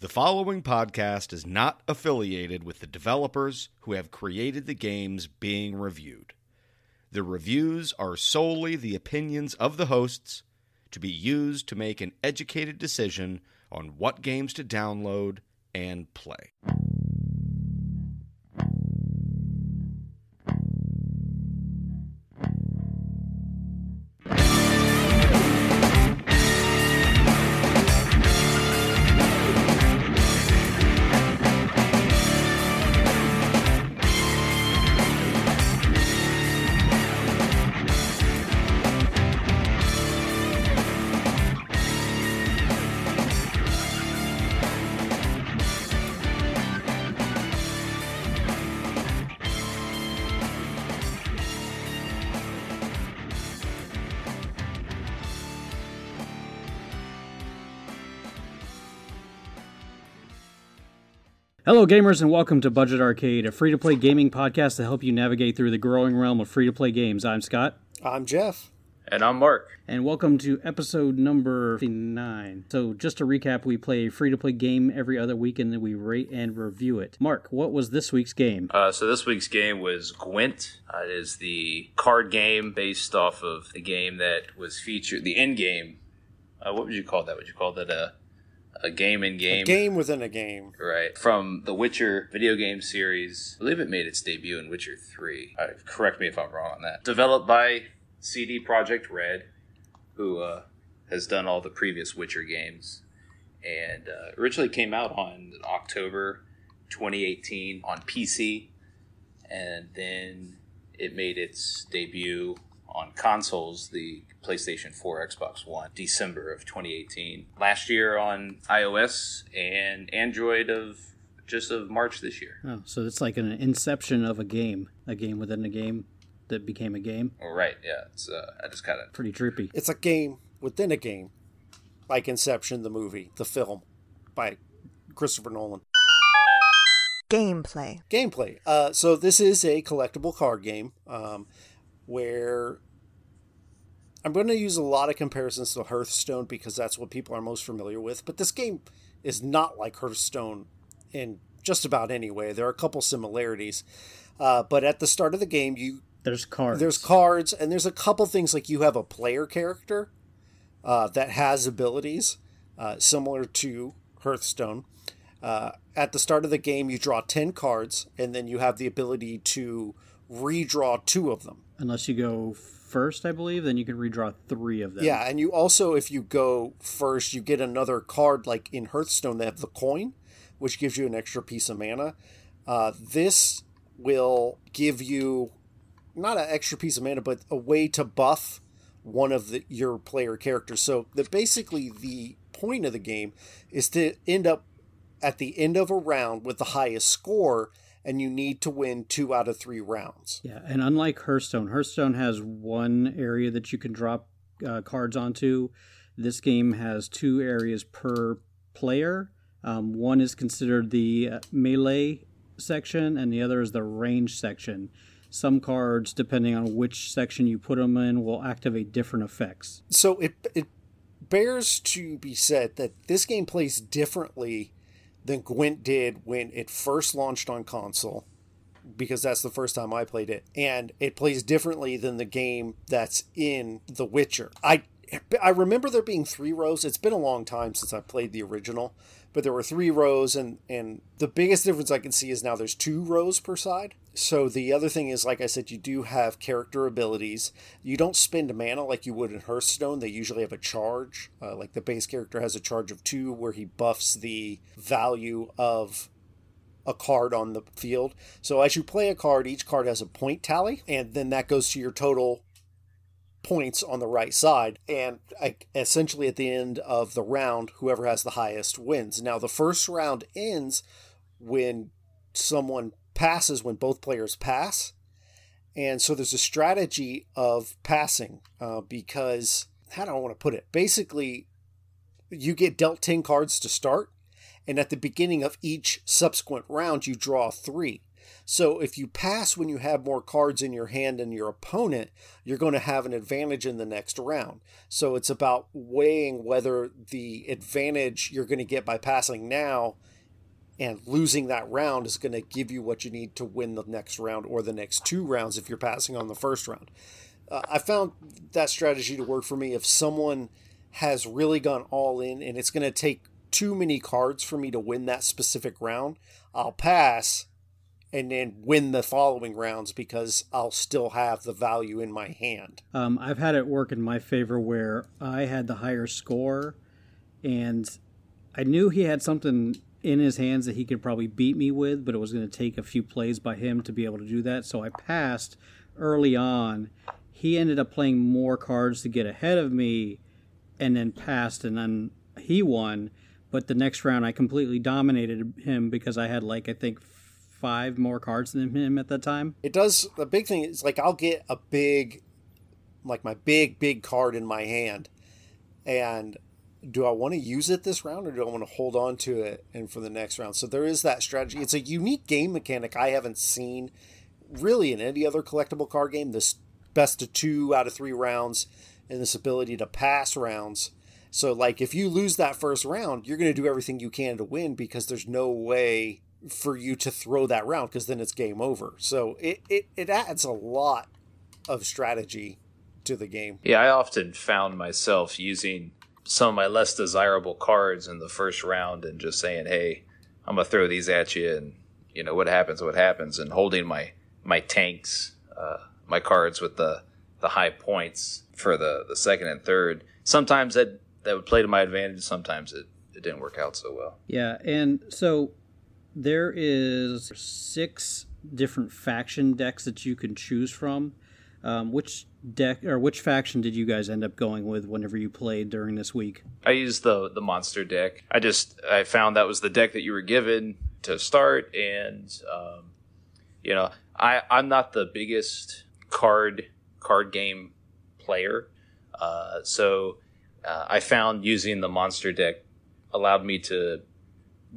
The following podcast is not affiliated with the developers who have created the games being reviewed. The reviews are solely the opinions of the hosts to be used to make an educated decision on what games to download and play. Hello, gamers, and welcome to Budget Arcade, a free to play gaming podcast to help you navigate through the growing realm of free to play games. I'm Scott. I'm Jeff. And I'm Mark. And welcome to episode number 59. So, just to recap, we play a free to play game every other week and then we rate and review it. Mark, what was this week's game? Uh, so, this week's game was Gwent. Uh, it is the card game based off of the game that was featured, the end game. Uh, what would you call that? Would you call that a a game in game. A game within a game. Right. From the Witcher video game series. I believe it made its debut in Witcher 3. Uh, correct me if I'm wrong on that. Developed by CD Projekt Red, who uh, has done all the previous Witcher games. And uh, originally came out on October 2018 on PC. And then it made its debut on consoles, the PlayStation 4, Xbox One, December of 2018. Last year on iOS and Android of just of March this year. Oh, so it's like an inception of a game, a game within a game that became a game. Oh, right. Yeah. It's uh, I just kind of pretty trippy. It's a game within a game, like Inception, the movie, the film, by Christopher Nolan. Gameplay. Gameplay. Uh, so this is a collectible card game um, where I'm going to use a lot of comparisons to Hearthstone because that's what people are most familiar with. But this game is not like Hearthstone in just about any way. There are a couple similarities, uh, but at the start of the game, you there's cards. There's cards, and there's a couple things like you have a player character uh, that has abilities uh, similar to Hearthstone. Uh, at the start of the game, you draw ten cards, and then you have the ability to redraw two of them. Unless you go first, I believe, then you can redraw three of them. Yeah, and you also, if you go first, you get another card like in Hearthstone. They have the coin, which gives you an extra piece of mana. Uh, this will give you not an extra piece of mana, but a way to buff one of the, your player characters. So that basically the point of the game is to end up at the end of a round with the highest score and you need to win two out of three rounds. Yeah, and unlike Hearthstone, Hearthstone has one area that you can drop uh, cards onto. This game has two areas per player. Um, one is considered the uh, melee section, and the other is the range section. Some cards, depending on which section you put them in, will activate different effects. So it it bears to be said that this game plays differently than Gwent did when it first launched on console, because that's the first time I played it, and it plays differently than the game that's in The Witcher. I I remember there being three rows. It's been a long time since I played the original, but there were three rows, and and the biggest difference I can see is now there's two rows per side. So the other thing is, like I said, you do have character abilities. You don't spend mana like you would in Hearthstone. They usually have a charge. Uh, like the base character has a charge of two, where he buffs the value of a card on the field. So as you play a card, each card has a point tally, and then that goes to your total points on the right side. And I, essentially, at the end of the round, whoever has the highest wins. Now, the first round ends when someone passes, when both players pass. And so there's a strategy of passing uh, because, how do I want to put it? Basically, you get dealt 10 cards to start. And at the beginning of each subsequent round, you draw three. So if you pass when you have more cards in your hand than your opponent, you're going to have an advantage in the next round. So it's about weighing whether the advantage you're going to get by passing now and losing that round is going to give you what you need to win the next round or the next two rounds if you're passing on the first round. Uh, I found that strategy to work for me if someone has really gone all in and it's going to take too many cards for me to win that specific round, I'll pass and then win the following rounds because I'll still have the value in my hand. Um, I've had it work in my favor where I had the higher score and I knew he had something in his hands that he could probably beat me with, but it was going to take a few plays by him to be able to do that. So I passed early on. He ended up playing more cards to get ahead of me and then passed, and then he won. But the next round, I completely dominated him because I had, like, I think five more cards than him at that time. It does. The big thing is, like, I'll get a big, like, my big, big card in my hand. And do I want to use it this round or do I want to hold on to it and for the next round? So there is that strategy. It's a unique game mechanic I haven't seen really in any other collectible card game. This best of two out of three rounds and this ability to pass rounds. So like if you lose that first round, you're going to do everything you can to win because there's no way for you to throw that round because then it's game over. So it, it, it adds a lot of strategy to the game. Yeah, I often found myself using some of my less desirable cards in the first round and just saying, "Hey, I'm gonna throw these at you," and you know what happens, what happens, and holding my my tanks, uh, my cards with the the high points for the the second and third. Sometimes that that would play to my advantage. Sometimes it it didn't work out so well. Yeah, and so there is six different faction decks that you can choose from. Um, which deck or which faction did you guys end up going with whenever you played during this week? I used the the monster deck. I just I found that was the deck that you were given to start, and um, you know I I'm not the biggest card card game player, uh, so uh, I found using the monster deck allowed me to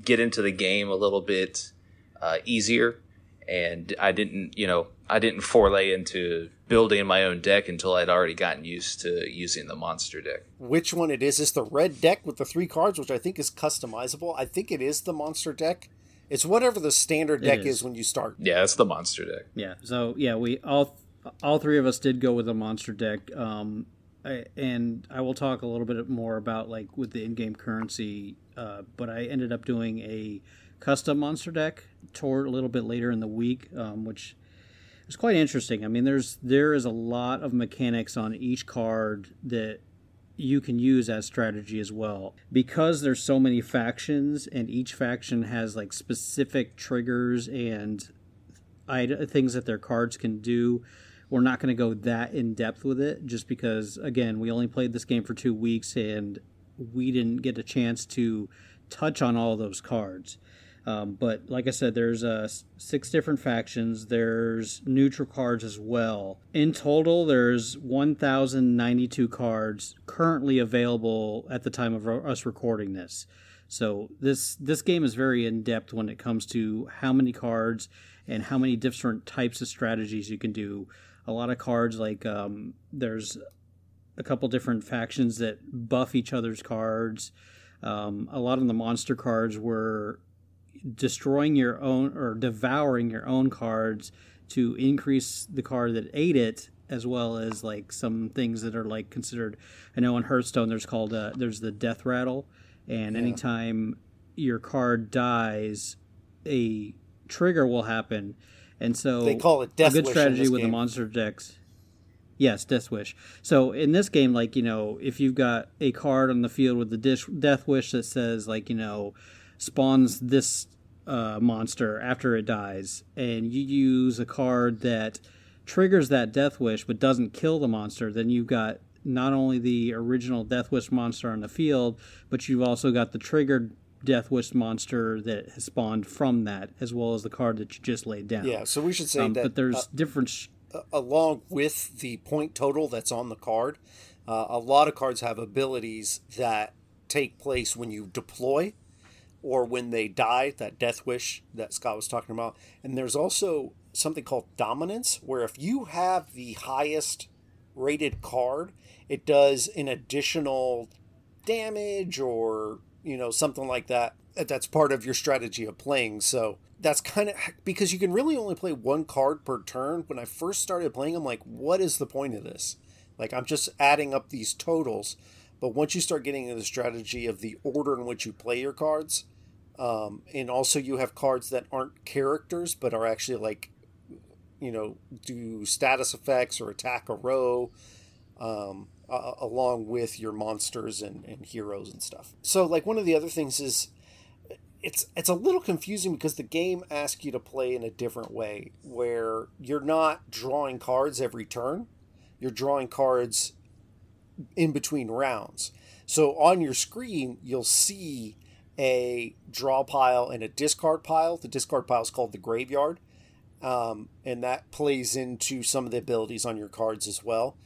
get into the game a little bit uh, easier, and I didn't you know I didn't foray into building my own deck until I'd already gotten used to using the monster deck. Which one it is? Is the red deck with the three cards, which I think is customizable. I think it is the monster deck. It's whatever the standard deck is. is. when you start. Yeah, it's the monster deck. Yeah. So yeah, we all all three of us did go with the monster deck. Um, I, and I will talk a little bit more about like with the in-game currency. Uh, but I ended up doing a custom monster deck tour a little bit later in the week, um, which is quite interesting. I mean, there's there is a lot of mechanics on each card that you can use as strategy as well because there's so many factions and each faction has like specific triggers and things that their cards can do we're not going to go that in depth with it just because again we only played this game for two weeks and we didn't get a chance to touch on all those cards um, but like I said, there's uh, six different factions. There's neutral cards as well. In total, there's 1,092 cards currently available at the time of us recording this. So this this game is very in depth when it comes to how many cards and how many different types of strategies you can do. A lot of cards like um, there's a couple different factions that buff each other's cards. Um, a lot of the monster cards were destroying your own or devouring your own cards to increase the card that ate it as well as like some things that are like considered i know in hearthstone there's called uh, there's the death rattle and yeah. anytime your card dies a trigger will happen and so they call it death a good strategy with game. the monster decks Yes, Death Wish. So in this game, like you know, if you've got a card on the field with the dish, Death Wish that says like you know, spawns this uh, monster after it dies, and you use a card that triggers that death wish but doesn't kill the monster, then you've got not only the original death wish monster on the field, but you've also got the triggered death wish monster that has spawned from that, as well as the card that you just laid down. Yeah, so we should say um, that. But there's uh, different. Sh- along with the point total that's on the card, uh, a lot of cards have abilities that take place when you deploy or when they die, that death wish that Scott was talking about. And there's also something called dominance, where if you have the highest rated card, it does an additional damage or, you know, something like that. That's part of your strategy of playing. So that's kind of because you can really only play one card per turn. When I first started playing, I'm like, what is the point of this? Like, I'm just adding up these totals. But once you start getting into the strategy of the order in which you play your cards, um, and also you have cards that aren't characters but are actually like, you know, do status effects or attack a row, um, uh, along with your monsters and, and heroes and stuff. So, like, one of the other things is it's it's a little confusing because the game asks you to play in a different way where you're not drawing cards every turn you're drawing cards in between rounds so on your screen you'll see a draw pile and a discard pile the discard pile is called the graveyard um, and that plays into some of the abilities on your cards as well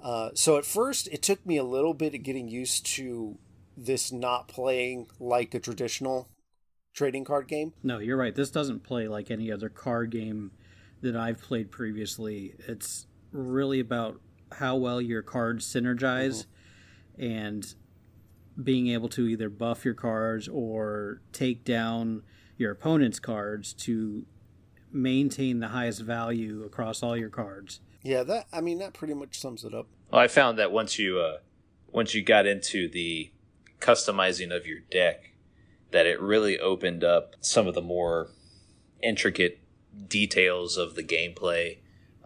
uh, so at first it took me a little bit of getting used to this not playing like a traditional trading card game. No, you're right. This doesn't play like any other card game that I've played previously. It's really about how well your cards synergize mm-hmm. and being able to either buff your cards or take down your opponent's cards to maintain the highest value across all your cards. Yeah, that I mean that pretty much sums it up. Well, I found that once you uh, once you got into the customizing of your deck, that it really opened up some of the more intricate details of the gameplay,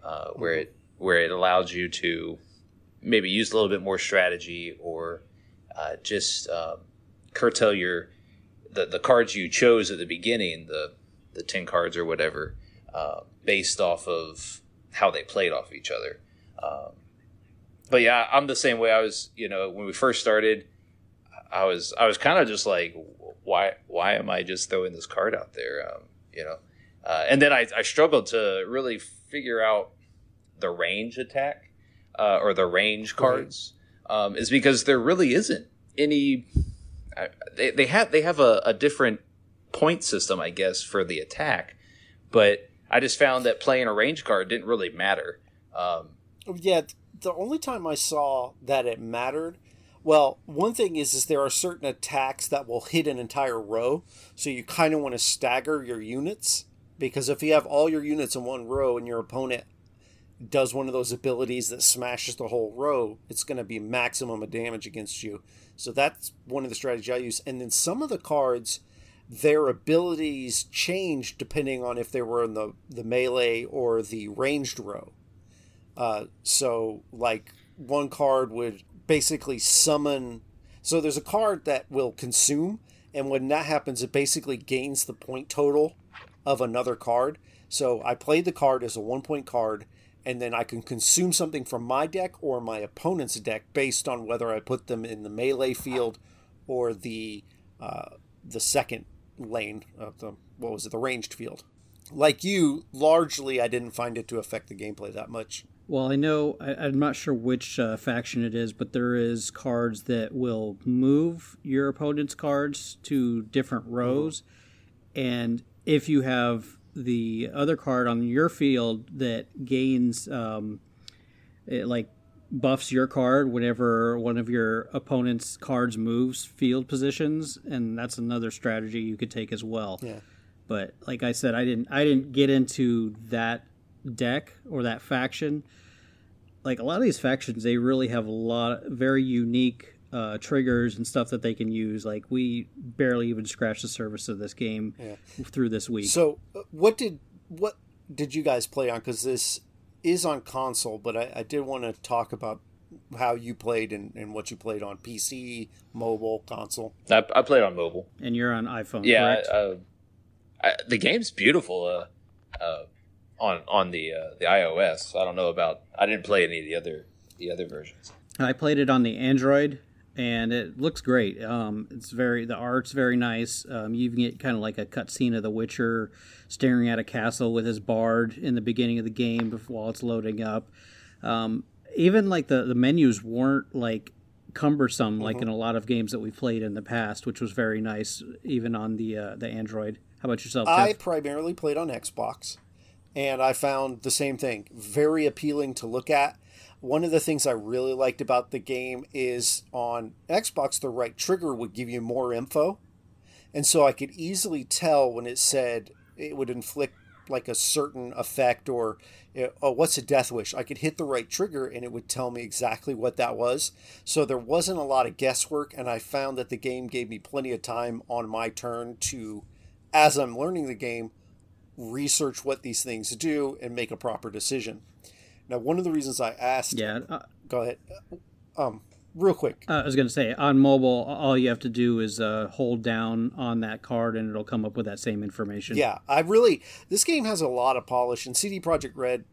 uh, where it where it allows you to maybe use a little bit more strategy or uh, just um, curtail your the, the cards you chose at the beginning, the the ten cards or whatever, uh, based off of how they played off of each other. Um, but yeah, I'm the same way. I was, you know, when we first started, I was I was kind of just like, why why am I just throwing this card out there? Um, you know, uh, and then I, I struggled to really figure out the range attack uh, or the range cards um, is because there really isn't any. Uh, they, they have they have a, a different point system, I guess, for the attack, but I just found that playing a range card didn't really matter. Um, yeah, the only time I saw that it mattered well, one thing is is there are certain attacks that will hit an entire row, so you kind of want to stagger your units because if you have all your units in one row and your opponent does one of those abilities that smashes the whole row, it's going to be maximum of damage against you. So that's one of the strategies I use. And then some of the cards, their abilities change depending on if they were in the, the melee or the ranged row. Uh, so, like, one card would basically summon. So there's a card that will consume, and when that happens, it basically gains the point total of another card. So I played the card as a one point card, and then I can consume something from my deck or my opponent's deck based on whether I put them in the melee field or the uh, the second lane of the what was it the ranged field. Like you, largely I didn't find it to affect the gameplay that much. Well, I know I, am not sure which uh, faction it is, but there is cards that will move your opponent's cards to different mm-hmm. rows, mm-hmm. and if you have the other card on your field that gains, um, it like buffs your card whenever one of your opponent's cards moves field positions, and that's another strategy you could take as well. Yeah. But like I said, I didn't I didn't get into that deck or that faction like a lot of these factions, they really have a lot very unique uh, triggers and stuff that they can use. Like we barely even scratched the surface of this game yeah. through this week. So, uh, what did what did you guys play on? Because this is on console, but I, I did want to talk about how you played and, and what you played on PC, mobile, console. I, I played on mobile, and you're on iPhone. Yeah, uh, I, the game's beautiful. Uh, uh on on the uh, the iOS. I don't know about. I didn't play any of the other the other versions. I played it on the Android, and it looks great. Um, it's very the art's very nice. Um, you even get kind of like a cutscene of The Witcher staring at a castle with his bard in the beginning of the game while it's loading up. Um, even like the the menus weren't like cumbersome mm-hmm. like in a lot of games that we played in the past, which was very nice, even on the uh, the Android. How about yourself? I primarily played on Xbox, and I found the same thing very appealing to look at. One of the things I really liked about the game is on Xbox, the right trigger would give you more info. And so I could easily tell when it said it would inflict like a certain effect or oh what's a death wish? I could hit the right trigger and it would tell me exactly what that was. So there wasn't a lot of guesswork and i found that the game gave me plenty of time on my turn to as i'm learning the game research what these things do and make a proper decision now one of the reasons i asked yeah uh, go ahead um real quick. Uh, I was going to say on mobile, all you have to do is uh, hold down on that card, and it'll come up with that same information. Yeah, I really this game has a lot of polish, and CD Projekt Red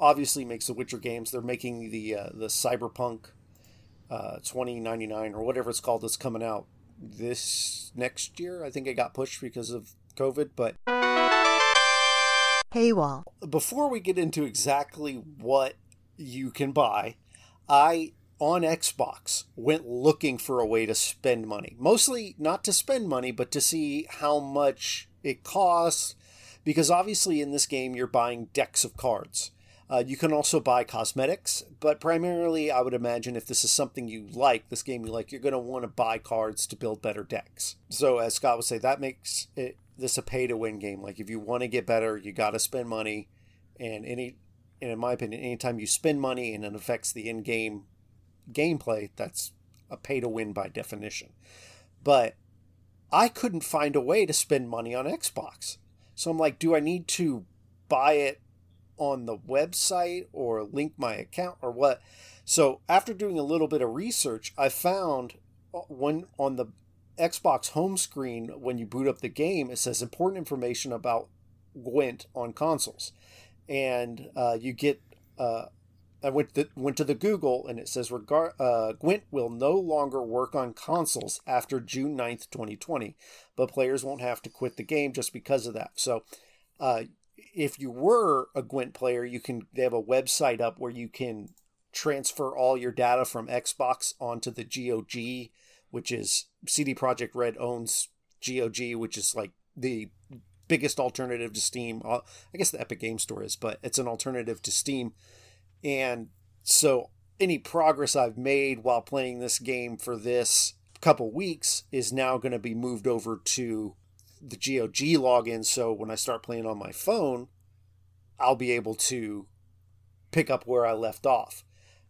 obviously makes the Witcher games. They're making the uh, the Cyberpunk uh, twenty ninety nine or whatever it's called that's coming out this next year. I think it got pushed because of COVID, but. Paywall. Before we get into exactly what you can buy, I on Xbox went looking for a way to spend money. Mostly not to spend money, but to see how much it costs. Because obviously, in this game, you're buying decks of cards. Uh, you can also buy cosmetics, but primarily, I would imagine if this is something you like, this game you like, you're going to want to buy cards to build better decks. So, as Scott would say, that makes it this a pay to win game. Like, if you want to get better, you got to spend money. And any, and in my opinion, anytime you spend money and it affects the in game gameplay, that's a pay to win by definition. But I couldn't find a way to spend money on Xbox. So I'm like, do I need to buy it on the website or link my account or what? So after doing a little bit of research, I found uh, one on the Xbox home screen when you boot up the game, it says important information about Gwent on consoles, and uh, you get uh, I went to, went to the Google and it says regard, uh, Gwent will no longer work on consoles after June 9th, 2020, but players won't have to quit the game just because of that. So, uh, if you were a Gwent player, you can they have a website up where you can transfer all your data from Xbox onto the GOG, which is CD Projekt Red owns GOG, which is like the biggest alternative to Steam. Uh, I guess the Epic Game Store is, but it's an alternative to Steam and so any progress I've made while playing this game for this couple weeks is now going to be moved over to the GOG login. So when I start playing on my phone, I'll be able to pick up where I left off.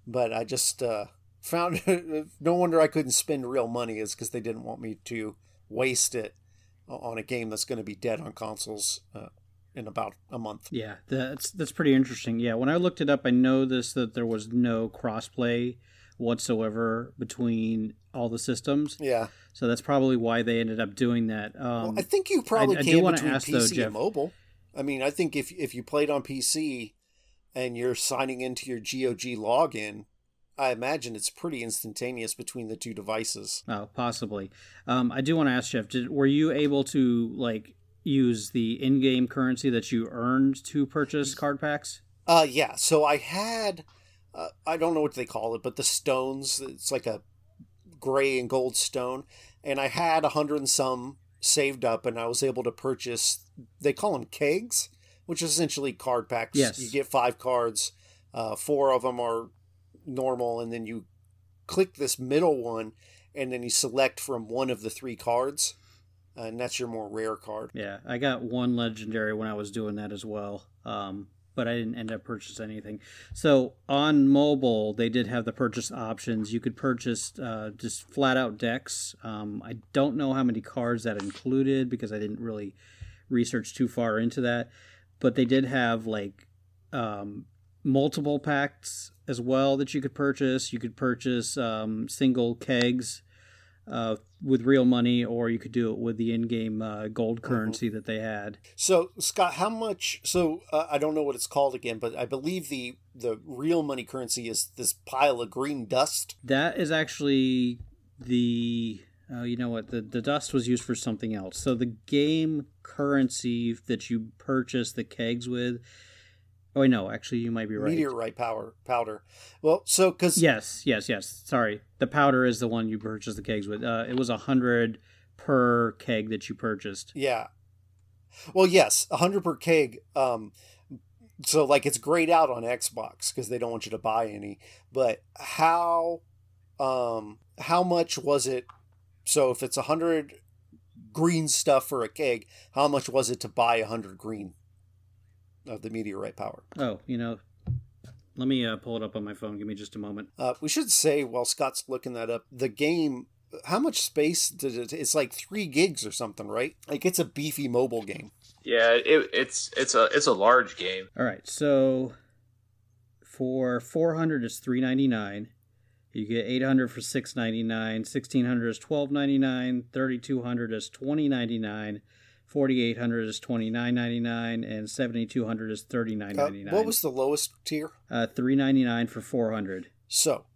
But I just uh, found no wonder I couldn't spend real money is because they didn't want me to waste it on a game that's going to be dead on consoles uh, in about a month. Yeah, that's that's pretty interesting. Yeah, when I looked it up, I noticed that there was no crossplay whatsoever between all the systems. Yeah. So that's probably why they ended up doing that. Um, well, I think you probably I, can I between ask, PC though, and mobile. I mean, I think if if you played on PC and you're signing into your GOG login, I imagine it's pretty instantaneous between the two devices. Oh, possibly. Um, I do want to ask Jeff, did, were you able to like use the in-game currency that you earned to purchase card packs? Uh, yeah. So I had, uh, I don't know what they call it, but the stones. It's like a gray and gold stone, and I had a hundred and some saved up, and I was able to purchase. They call them kegs, which is essentially card packs. Yes. You get five cards. Uh, four of them are normal, and then you click this middle one, and then you select from one of the three cards uh, and that's your more rare card. Yeah, I got one legendary when I was doing that as well, um, but I didn't end up purchasing anything. So on mobile, they did have the purchase options. You could purchase uh, just flat out decks. Um, I don't know how many cards that included because I didn't really research too far into that, but they did have like um, multiple packs as well that you could purchase. You could purchase um, single kegs uh, with real money, or you could do it with the in-game uh, gold mm-hmm. currency mm-hmm. that they had. So, Scott, how much? So, uh, I don't know what it's called again, but I believe the the real money currency is this pile of green dust. That is actually the. Uh, you know what? The the dust was used for something else. So the game currency that you purchase the kegs with Oh no, actually, you might be right. Meteorite power powder. Well, so because Yes, yes, yes. Sorry, the powder is the one you purchased the kegs with. Uh, it was a hundred per keg that you purchased. yeah, well, yes, a hundred per keg. Um, so like it's grayed out on Xbox because they don't want you to buy any. But how, um, how much was it? So if it's a hundred green stuff for a keg, how much was it to buy a hundred green of the meteorite power? Oh, you know, let me uh, pull it up on my phone. Give me just a moment. Uh, we should say while Scott's looking that up, the game. How much space did it? It's like three gigs or something, right? Like it's a beefy mobile game. Yeah, it, it's it's a it's a large game. All right, so for four hundred is three ninety nine. You get eight hundred for six ninety nine. Sixteen hundred is twelve ninety nine. Thirty two hundred is twenty ninety nine. Forty eight hundred is twenty nine ninety nine, and seventy two hundred is 39.99. Uh, what was the lowest tier? uh, three ninety nine for four hundred? So,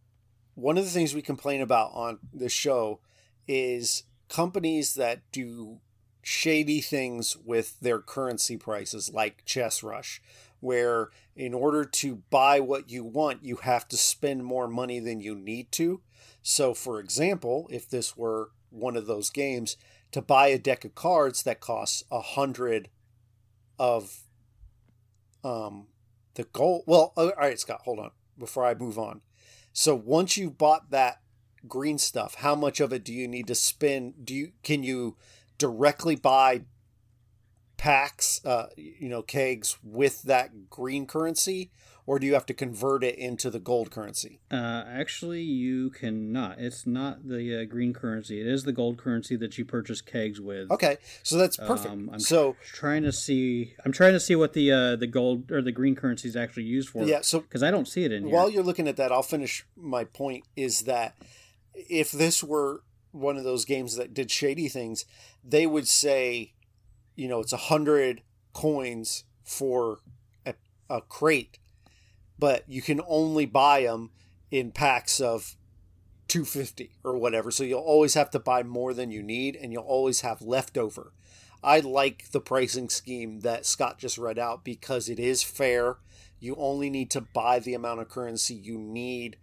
one of the things we complain about on this show is companies that do shady things with their currency prices, like Chess Rush, where in order to buy what you want, you have to spend more money than you need to. So, for example, if this were one of those games, to buy a deck of cards that costs a hundred of um the gold. Well, all right, Scott, hold on before I move on. So once you've bought that green stuff, how much of it do you need to spend? Do you can you directly buy packs, uh, you know, kegs with that green currency, or do you have to convert it into the gold currency? Uh, actually, you cannot. It's not the uh, green currency. It is the gold currency that you purchase kegs with. Okay, so that's perfect. Um, I'm so trying to see. I'm trying to see what the uh, the gold or the green currency is actually used for. yeah, so because I don't see it in here. While you're looking at that, I'll finish my point is that if this were one of those games that did shady things, they would say, you know, it's a hundred coins for a, a crate, but you can only buy them in packs of 250 or whatever. So you'll always have to buy more than you need and you'll always have leftover. I like the pricing scheme that Scott just read out because it is fair. You only need to buy the amount of currency you need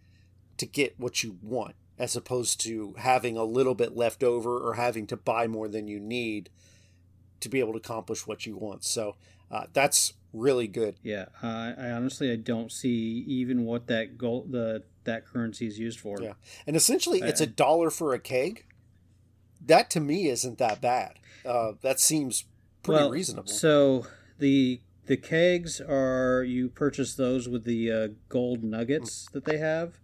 to get what you want, as opposed to having a little bit left over or having to buy more than you need to be able to accomplish what you want. So uh, that's really good. yeah, uh, I honestly I don't see even what that gold the that currency is used for. Yeah. And essentially, it's a dollar for a keg. That to me isn't that bad. Uh, that seems pretty well, reasonable. So the the kegs are you purchase those with the uh, gold nuggets that they have.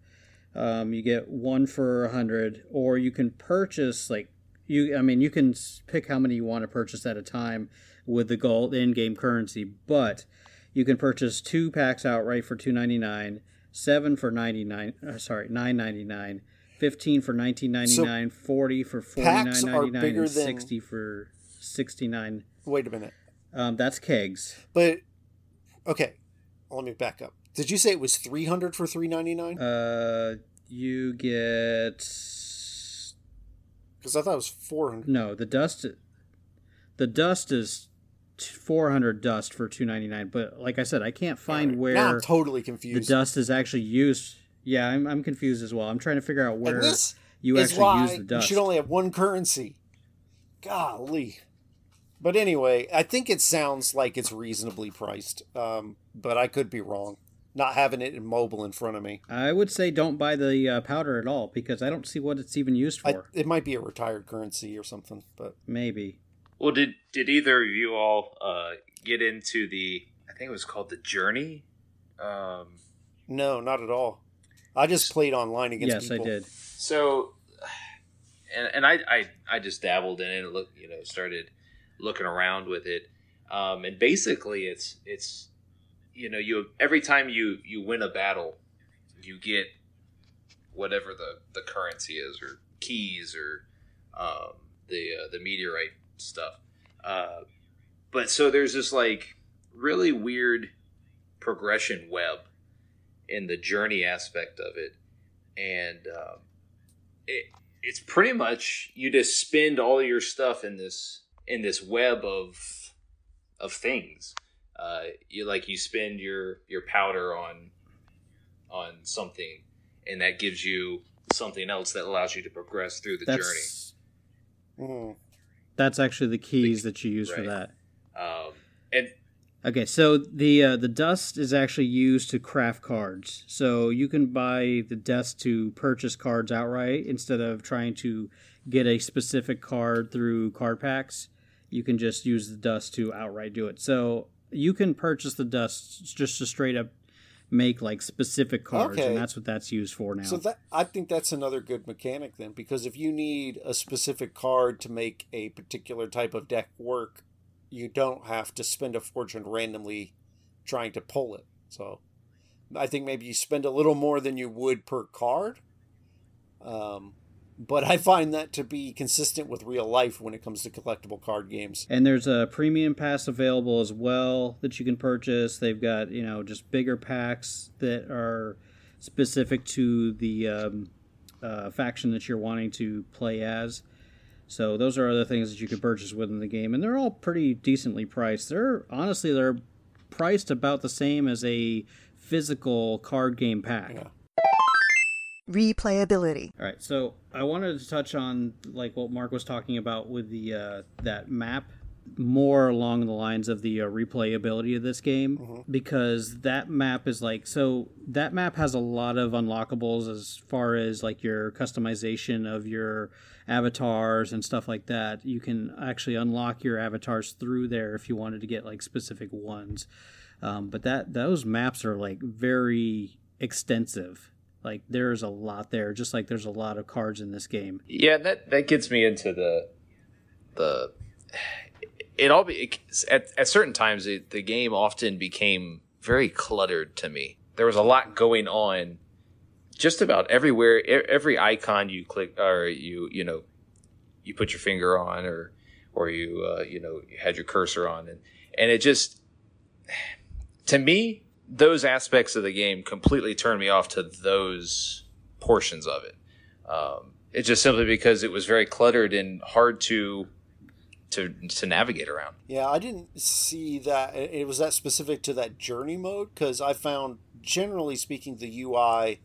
Um, you get one for a hundred, or you can purchase like you. I mean, you can pick how many you want to purchase at a time with the gold in-game currency, but you can purchase two packs outright for two ninety nine, seven for ninety nine. Uh, sorry, nine ninety nine. 15 for 19.99 40 for packs are 49.99 bigger and than- 60 for 69 Wait a minute. um, that's kegs. But okay, let me back up. Did you say it was three hundred for three ninety nine? Uh, you get Because I thought it was four hundred. no the dust. The dust is four hundred dust for two ninety nine. But like I said, I can't find Now where I'm totally the dust is actually used. Yeah, I'm, I'm confused as well. I'm trying to figure out where you actually use the dust you should only have one currency. Golly. But anyway, I think it sounds like it's reasonably priced. Um, but I could be wrong. Not having it in mobile in front of me. I would say don't buy the uh, powder at all because I don't see what it's even used I, for. it might be a retired currency or something, but Maybe. Well, did did either of you all uh, get into the? I think it was called the Journey. Um, no, not at all. I just played online against yes, people. I did. so, and and I, I I just dabbled in it. and Look, you know, started looking around with it, um, and basically, it's it's you know, you every time you you win a battle, you get whatever the the currency is, or keys, or um, the uh, the meteorite stuff. Uh, but so there's this like really weird progression web in the journey aspect of it, and um, it it's pretty much you just spend all your stuff in this in this web of of things uh, you like you spend your your powder on on something, and that gives you something else that allows you to progress through the journey. Mm. That's actually the keys that you use for that. Um, and Okay, so the uh, the dust is actually used to craft cards. So you can buy the dust to purchase cards outright instead of trying to get a specific card through card packs. You can just use the dust to outright do it. So you can purchase the dust just to straight up make like specific cards, Okay. and that's what that's used for now. So that I think that's another good mechanic then, because if you need a specific card to make a particular type of deck work, you don't have to spend a fortune randomly trying to pull it. So I think maybe you spend a little more than you would per card. Um, but I find that to be consistent with real life when it comes to collectible card games. And there's a premium pass available as well that you can purchase. They've got you know just bigger packs that are specific to the um, uh, faction that you're wanting to play as. So those are other things that you can purchase within the game, and they're all pretty decently priced. They're honestly they're priced about the same as a physical card game pack. Yeah. Replayability. All right, so I wanted to touch on like what Mark was talking about with the uh, that map, more along the lines of the uh, replayability of this game because that map is like so that map has a lot of unlockables as far as like your customization of your avatars and stuff like that. You can actually unlock your avatars through there if you wanted to get like specific ones. Um, but that those maps are like very extensive. Like there's a lot there, just like there's a lot of cards in this game. yeah, that that gets me into the the it all be at at certain times it, the game often became very cluttered to me. There was a lot going on just about everywhere. Every icon you click or you you know you put your finger on or or you uh, you know you had your cursor on and and it just to me those aspects of the game completely turned me off to those portions of it. Um, it's just simply because it was very cluttered and hard to to to navigate around. Yeah, I didn't see that. It it was that specific to that journey mode because I found, generally speaking, the UI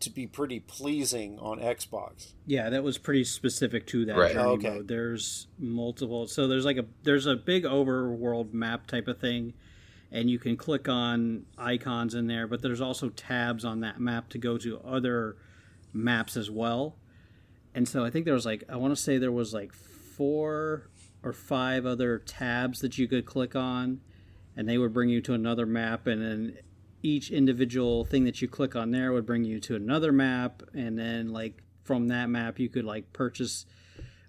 to be pretty pleasing on Xbox. Yeah, that was pretty specific to that Right. journey Oh, okay. mode. There's multiple, so there's like a there's a big overworld map type of thing, and you can click on icons in there. But there's also tabs on that map to go to other maps as well. And so I think there was like I want to say there was like four or five other tabs that you could click on, and they would bring you to another map, and then each individual thing that you click on there would bring you to another map, and then like from that map you could like purchase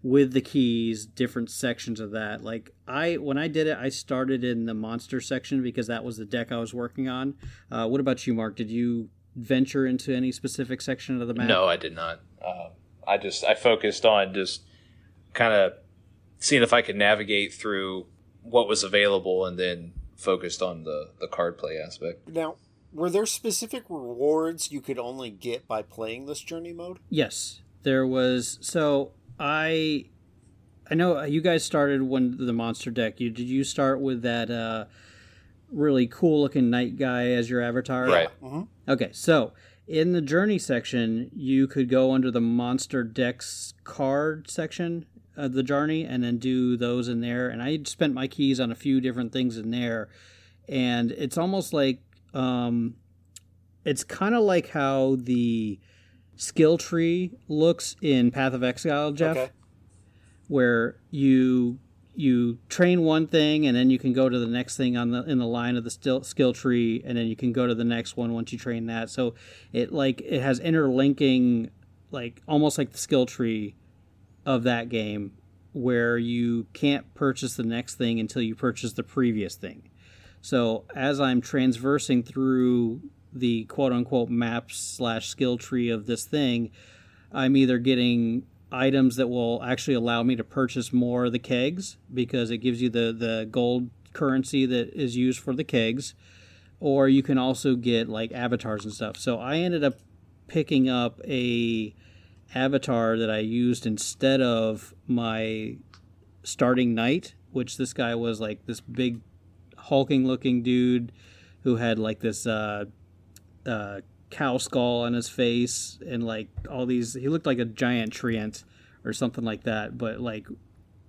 with the keys different sections of that. Like I when I did it, I started in the monster section because that was the deck I was working on. Uh, what about you, Mark? Did you venture into any specific section of the map? No, I did not. Um, I just I focused on just kind of seeing if I could navigate through what was available, and then focused on the the card play aspect. Now, were there specific rewards you could only get by playing this journey mode? Yes, there was. So I, I know you guys started when the monster deck. You did you start with that uh, really cool looking knight guy as your avatar? Right. hmm Okay, so in the journey section, you could go under the monster decks card section of the journey and then do those in there. And I spent my keys on a few different things in there, and it's almost like um, it's kind of like how the skill tree looks in Path of Exile, Jeff Okay. where you you train one thing and then you can go to the next thing on the in the line of the still, skill tree and then you can go to the next one once you train that so it like it has interlinking like almost like the skill tree of that game where you can't purchase the next thing until you purchase the previous thing so as i'm transversing through the quote unquote map slash skill tree of this thing I'm either getting items that will actually allow me to purchase more of the kegs because it gives you the the gold currency that is used for the kegs or you can also get like avatars and stuff. So I ended up picking up a avatar that I used instead of my starting knight, which this guy was like this big hulking looking dude who had like this uh, uh, cow skull on his face and like all these. He looked like a giant treant or something like that, but like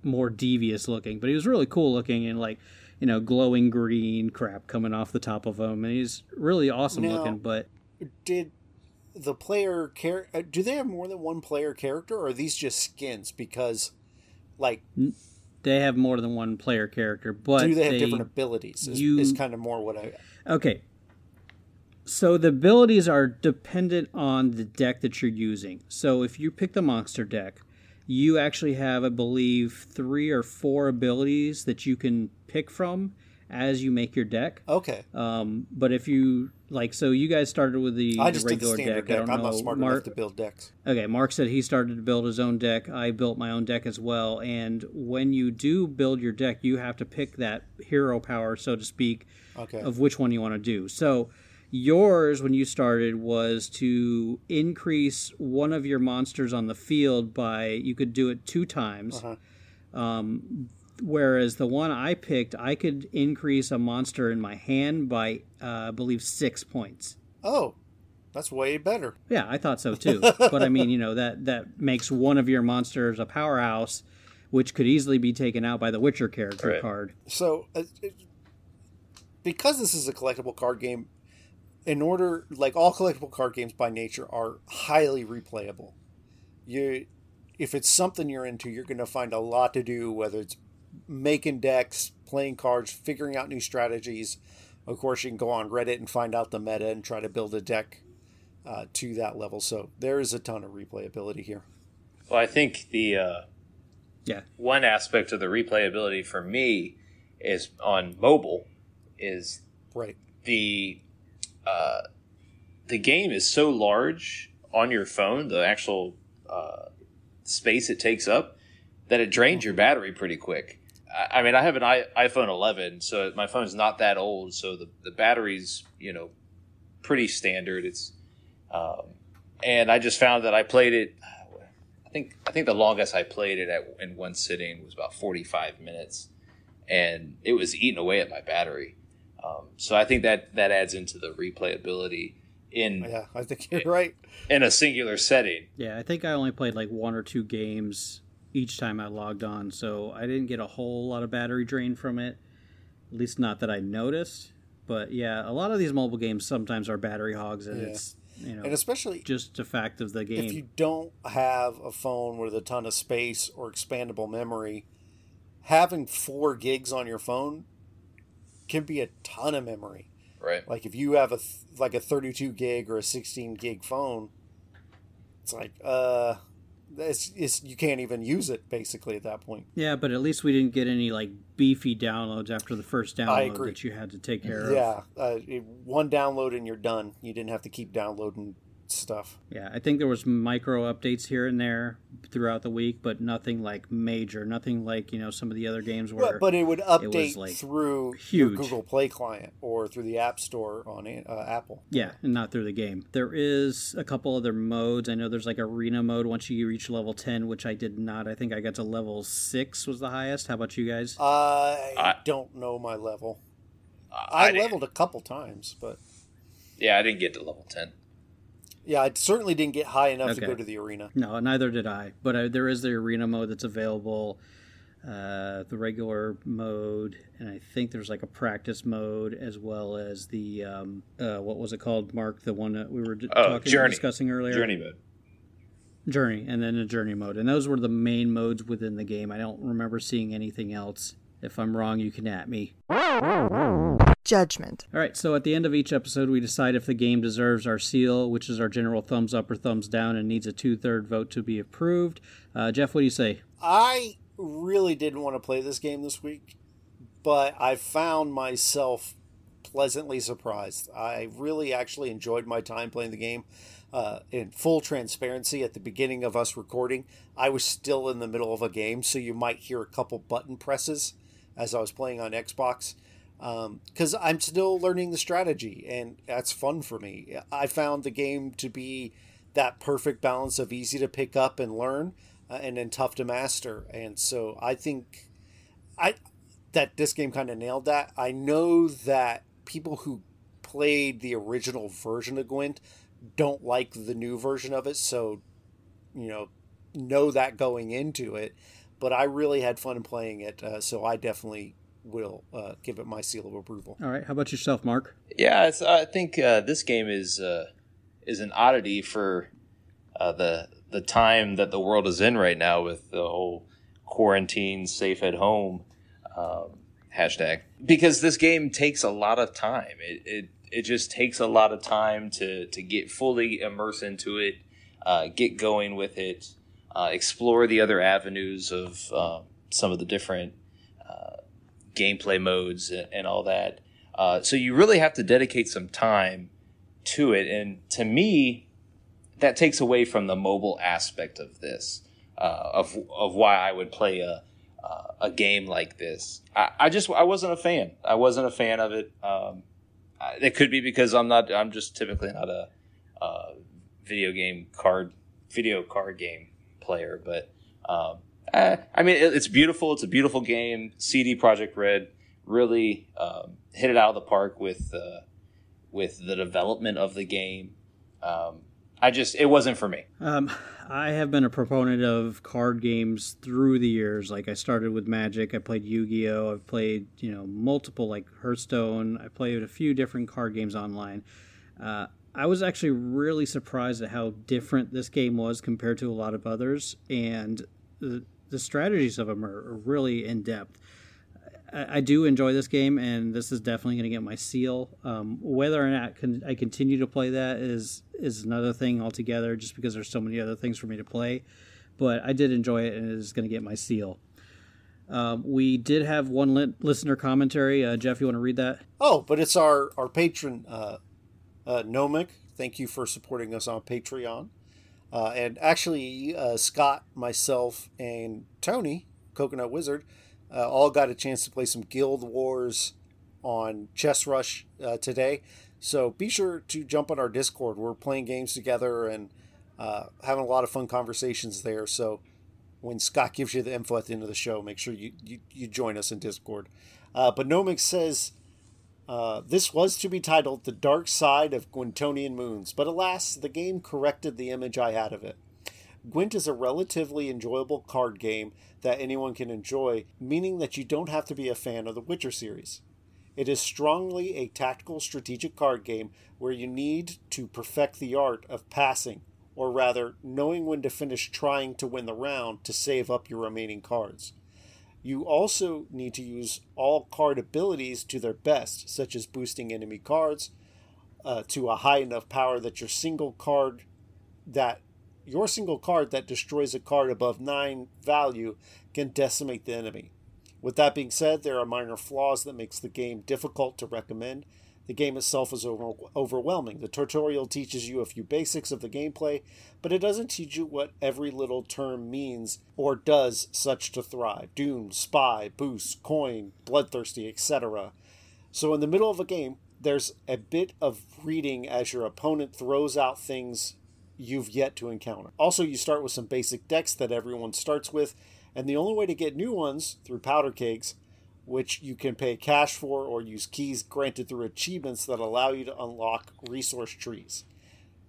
more devious looking. But he was really cool looking and like you know glowing green crap coming off the top of him, and he's really awesome Now- looking. But Did the player care? uh, Do they have more than one player character, or are these just skins? Because, like, they have more than one player character. But do they have different abilities? Is, you- is kind of more what I. Okay. So the abilities are dependent on the deck that you're using. So if you pick the monster deck, you actually have, I believe, three or four abilities that you can pick from as you make your deck. Okay, Um, but if you like, so you guys started with the, I the just did the regular standard deck. I don't I'm know. not smart Mark, enough to build decks. Okay, Mark said he started to build his own deck. I built my own deck as well. And when you do build your deck, you have to pick that hero power, so to speak, Okay, of which one you want to do. So yours, when you started, was to increase one of your monsters on the field by you could do it two times. Uh-huh. Um, whereas the one I picked, I could increase a monster in my hand by, uh, I believe, six points. oh, that's way better. Yeah, I thought so too. but I mean, you know, that that makes one of your monsters a powerhouse, which could easily be taken out by the Witcher character Right. card. So, uh, because this is a collectible card game, in order, like all collectible card games by nature, are highly replayable. You, if it's something you're into, you're going to find a lot to do. Whether it's making decks, playing cards, figuring out new strategies. Of course, you can go on Reddit and find out the meta and try to build a deck uh, to that level. So there is a ton of replayability here. Well, I think the uh, Yeah. one aspect of the replayability for me is on mobile is Right. the uh, the game is so large on your phone, the actual uh, space it takes up, that it drains your battery pretty quick. I, I mean, I have an I, iPhone 11, so my phone's not that old, so the the battery's you know pretty standard. It's um, and I just found that I played it. I think I think the longest I played it at in one sitting was about 45 minutes, and it was eating away at my battery. Um, so I think that that adds into the replayability in Yeah, I think you're right. in a singular setting. Yeah, I think I only played like one or two games each time I logged on, so I didn't get a whole lot of battery drain from it. At least not that I noticed. But yeah, a lot of these mobile games sometimes are battery hogs, and Yeah. it's you know And especially just a fact of the game. if you don't have a phone with a ton of space or expandable memory, having four gigs on your phone can be a ton of memory. Right. Like if you have a like a 32 gig or a 16 gig phone, it's like uh, it's, it's you can't even use it basically at that point. yeah, but at least we didn't get any like beefy downloads after the first download agree. that you had to take care of. Yeah, uh, one download and you're done. You didn't have to keep downloading stuff. Yeah, I think there was micro updates here and there throughout the week, but nothing like major, nothing like you know some of the other games where. But, but it would update like, through huge. your Google Play client or through the App Store on uh, Apple. yeah, and not through the game. There is a couple other modes. I know there's like arena mode once you reach level ten, which I did not. I think I got to level six was the highest. How about you guys? I, I- don't know my level. I, I, leveled a couple times, but Yeah, I didn't get to level ten. Yeah, I certainly didn't get high enough to go to the arena. No, neither did I. But uh, there is the arena mode that's available, uh, the regular mode, and I think there's like a practice mode as well as the um, uh, what was it called, Mark? The one that we were d- Oh, talking Journey. discussing earlier. Journey mode. Journey, and then a journey mode, and those were the main modes within the game. I don't remember seeing anything else. If I'm wrong, you can at me. Judgment. All right, so at the end of each episode, we decide if the game deserves our seal, which is our general thumbs up or thumbs down, and needs a two third vote to be approved. Uh, Jeff, what do you say? I really didn't want to play this game this week, but I found myself pleasantly surprised. I really actually enjoyed my time playing the game. Uh, in full transparency, at the beginning of us recording, I was still in the middle of a game, so you might hear a couple button presses as I was playing on Xbox. Because I'm still learning the strategy, and that's fun for me. I found the game to be that perfect balance of easy to pick up and learn, uh, and then tough to master. And so I think I that this game kind of nailed that. I know that people who played the original version of Gwent don't like the new version of it, so you know know that going into it. But I really had fun playing it, uh, so I definitely will uh, give it my seal of approval. All right, how about yourself, Mark? Yeah, I think uh, this game is uh, is an oddity for uh, the the time that the world is in right now with the whole quarantine, safe at home um, hashtag. Because this game takes a lot of time. It, it it just takes a lot of time to to get fully immersed into it, uh, get going with it, uh, explore the other avenues of um, some of the different gameplay modes and, all that. Uh, so you really have to dedicate some time to it, and to me, that takes away from the mobile aspect of this, uh, of of why I would play a a game like this. I, I, just I wasn't a fan. I wasn't a fan of it. Um, it could be because I'm not. I'm just typically not a, a video game card video card game player. But um, I, I mean, it, it's beautiful. It's a beautiful game. CD Projekt Red really um, hit it out of the park with uh, with the development of the game. Um, I just it wasn't for me. Um, I have been a proponent of card games through the years. Like I started with Magic, I played Yu-Gi-Oh, I've played you know multiple like Hearthstone. I played a few different card games online. Uh, I was actually really surprised at how different this game was compared to a lot of others, and the, strategies of them are, really in depth. I, do enjoy this game, and this is definitely going to get my seal. Um, whether or not I continue to play that is is another thing altogether, just because there's so many other things for me to play. But I did enjoy it, and it is going to get my seal. Um, we did have one li- listener commentary. Uh, Jeff, you want to read that? Oh, but it's our our patron uh, uh, Nomic. Thank you for supporting us on Patreon. Uh, and actually, uh, Scott, myself, and Tony, Coconut Wizard, uh, all got a chance to play some Guild Wars on Chess Rush uh, today. So be sure to jump on our Discord. We're playing games together and uh, having a lot of fun conversations there. So when Scott gives you the info at the end of the show, make sure you, you, you join us in Discord. Uh, but Nomix says uh, this was to be titled The Dark Side of Gwentonian Moons, but alas, the game corrected the image I had of it. Gwent is a relatively enjoyable card game that anyone can enjoy, meaning that you don't have to be a fan of the Witcher series. It is strongly a tactical strategic card game where you need to perfect the art of passing, or rather, knowing when to finish trying to win the round to save up your remaining cards. You also need to use all card abilities to their best, such as boosting enemy cards uh, to a high enough power that your single card that your single card that destroys a card above 9 value can decimate the enemy. With that being said, there are minor flaws that makes the game difficult to recommend. The game itself is over- overwhelming. The tutorial teaches you a few basics of the gameplay, but it doesn't teach you what every little term means or does such to thrive. Doom, spy, boost, coin, bloodthirsty, etc. So in the middle of a game, there's a bit of reading as your opponent throws out things you've yet to encounter. Also, you start with some basic decks that everyone starts with, and the only way to get new ones through powder kegs, which you can pay cash for or use keys granted through achievements that allow you to unlock resource trees.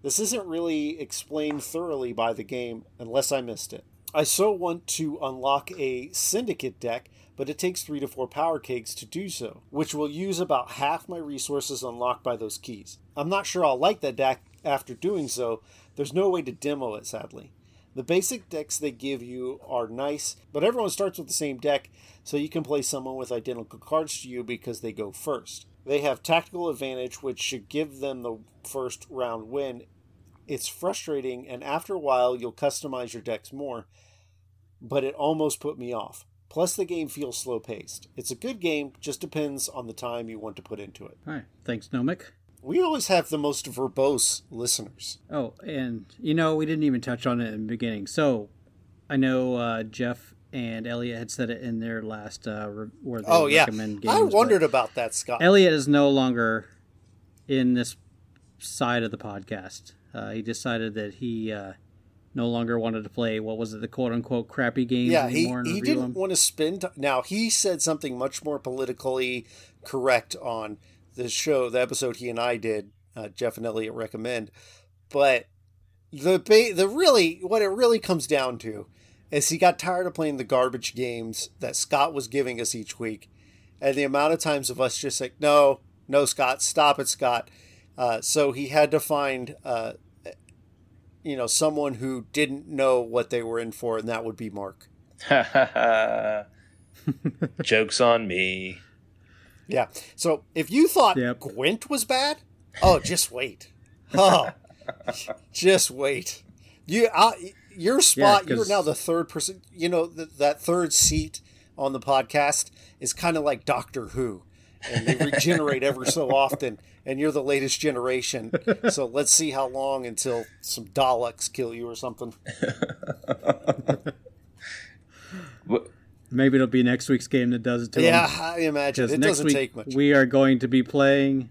This isn't really explained thoroughly by the game unless I missed it. I so want to unlock a syndicate deck, but it takes three to four powder kegs to do so, which will use about half my resources unlocked by those keys. I'm not sure I'll like that deck after doing so, there's no way to demo it, sadly. The basic decks they give you are nice, but everyone starts with the same deck, so you can play someone with identical cards to you because they go first. They have tactical advantage, which should give them the first round win. It's frustrating, and after a while, you'll customize your decks more, but it almost put me off. Plus, the game feels slow paced. It's a good game, just depends on the time you want to put into it. All right. Thanks, Nomic. We always have the most verbose listeners. Oh, and you know, we didn't even touch on it in the beginning. So I know uh, Jeff and Elliot had said it in their last uh, re- where they oh, yeah. recommend games. I wondered about that, Scott. Elliot is no longer in this side of the podcast. Uh, he decided that he uh, no longer wanted to play what was it the quote unquote crappy games yeah, he, anymore. he didn't them. want to spend. Now he said something much more politically correct on the show, the episode he and I did. Uh, Jeff and Elliot recommend, but the the really what it really comes down to is he got tired of playing the garbage games that Scott was giving us each week, and the amount of times of us just like no, no, Scott, stop it, Scott. Uh, so he had to find. Uh, you know, someone who didn't know what they were in for, and that would be Mark. Joke's on me. Yeah. So if you thought yep. Gwent was bad, oh, just wait. Oh, just wait. You, uh, your spot. Yeah, you're now the third person. You know the, that third seat on the podcast is kind of like Doctor Who, and they regenerate ever so often and you're the latest generation. so let's see how long until some Daleks kill you or something. Maybe it'll be next week's game that does it to yeah, him. I imagine it doesn't week, take much. We are going to be playing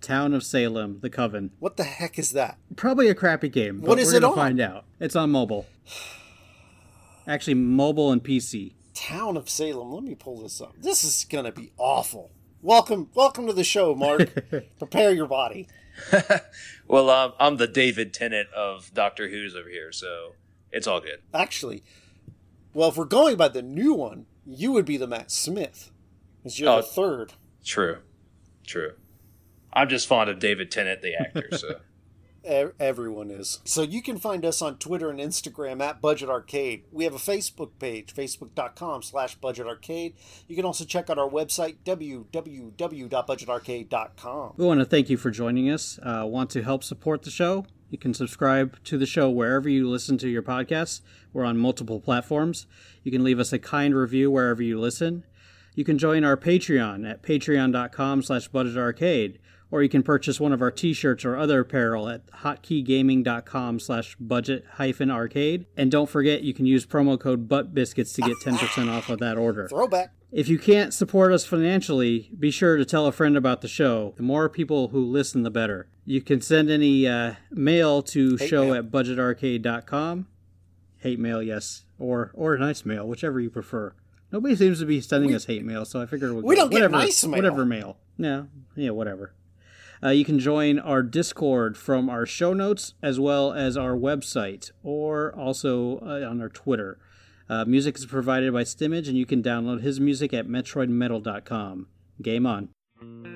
Town of Salem, The Coven. What the heck is that? Probably a crappy game. what is we're it on? Find out. It's on mobile. Actually, mobile and PC. Town of Salem. Let me pull this up. This is gonna be awful welcome, welcome to the show, Mark. Prepare your body. well, um, I'm the David Tennant of Doctor Who's over here, so it's all good. Actually, well, if we're going by the new one, you would be the Matt Smith, because you're oh, the third. True, true. I'm just fond of David Tennant, the actor. So everyone is. So you can find us on Twitter and Instagram at Budget Arcade. We have a Facebook page, facebook.com slash Budget Arcade. You can also check out our website, www.budgetarcade.com. We want to thank you for joining us. Uh, want to help support the show? You can subscribe to the show wherever you listen to your podcasts. We're on multiple platforms. You can leave us a kind review wherever you listen. You can join our Patreon at patreon.com slash budgetarcade or you can purchase one of our t-shirts or other apparel at hotkeygaming.com slash budget hyphen arcade. And don't forget, you can use promo code ButtBiscuits to get 10% off of that order. Throwback. If you can't support us financially, be sure to tell a friend about the show. The more people who listen, the better. You can send any uh, mail to Hate show mail. at budgetarcade.com. Hate mail, yes. Or, or nice mail, whichever you prefer. Nobody seems to be sending we, us hate mail, so I figured we'll we don't whatever, get nice mail. Whatever mail. Yeah, yeah, whatever. Uh, you can join our Discord from our show notes as well as our website or also uh, on our Twitter. Uh, music is provided by Stemage, and you can download his music at MetroidMetal.com. Game on.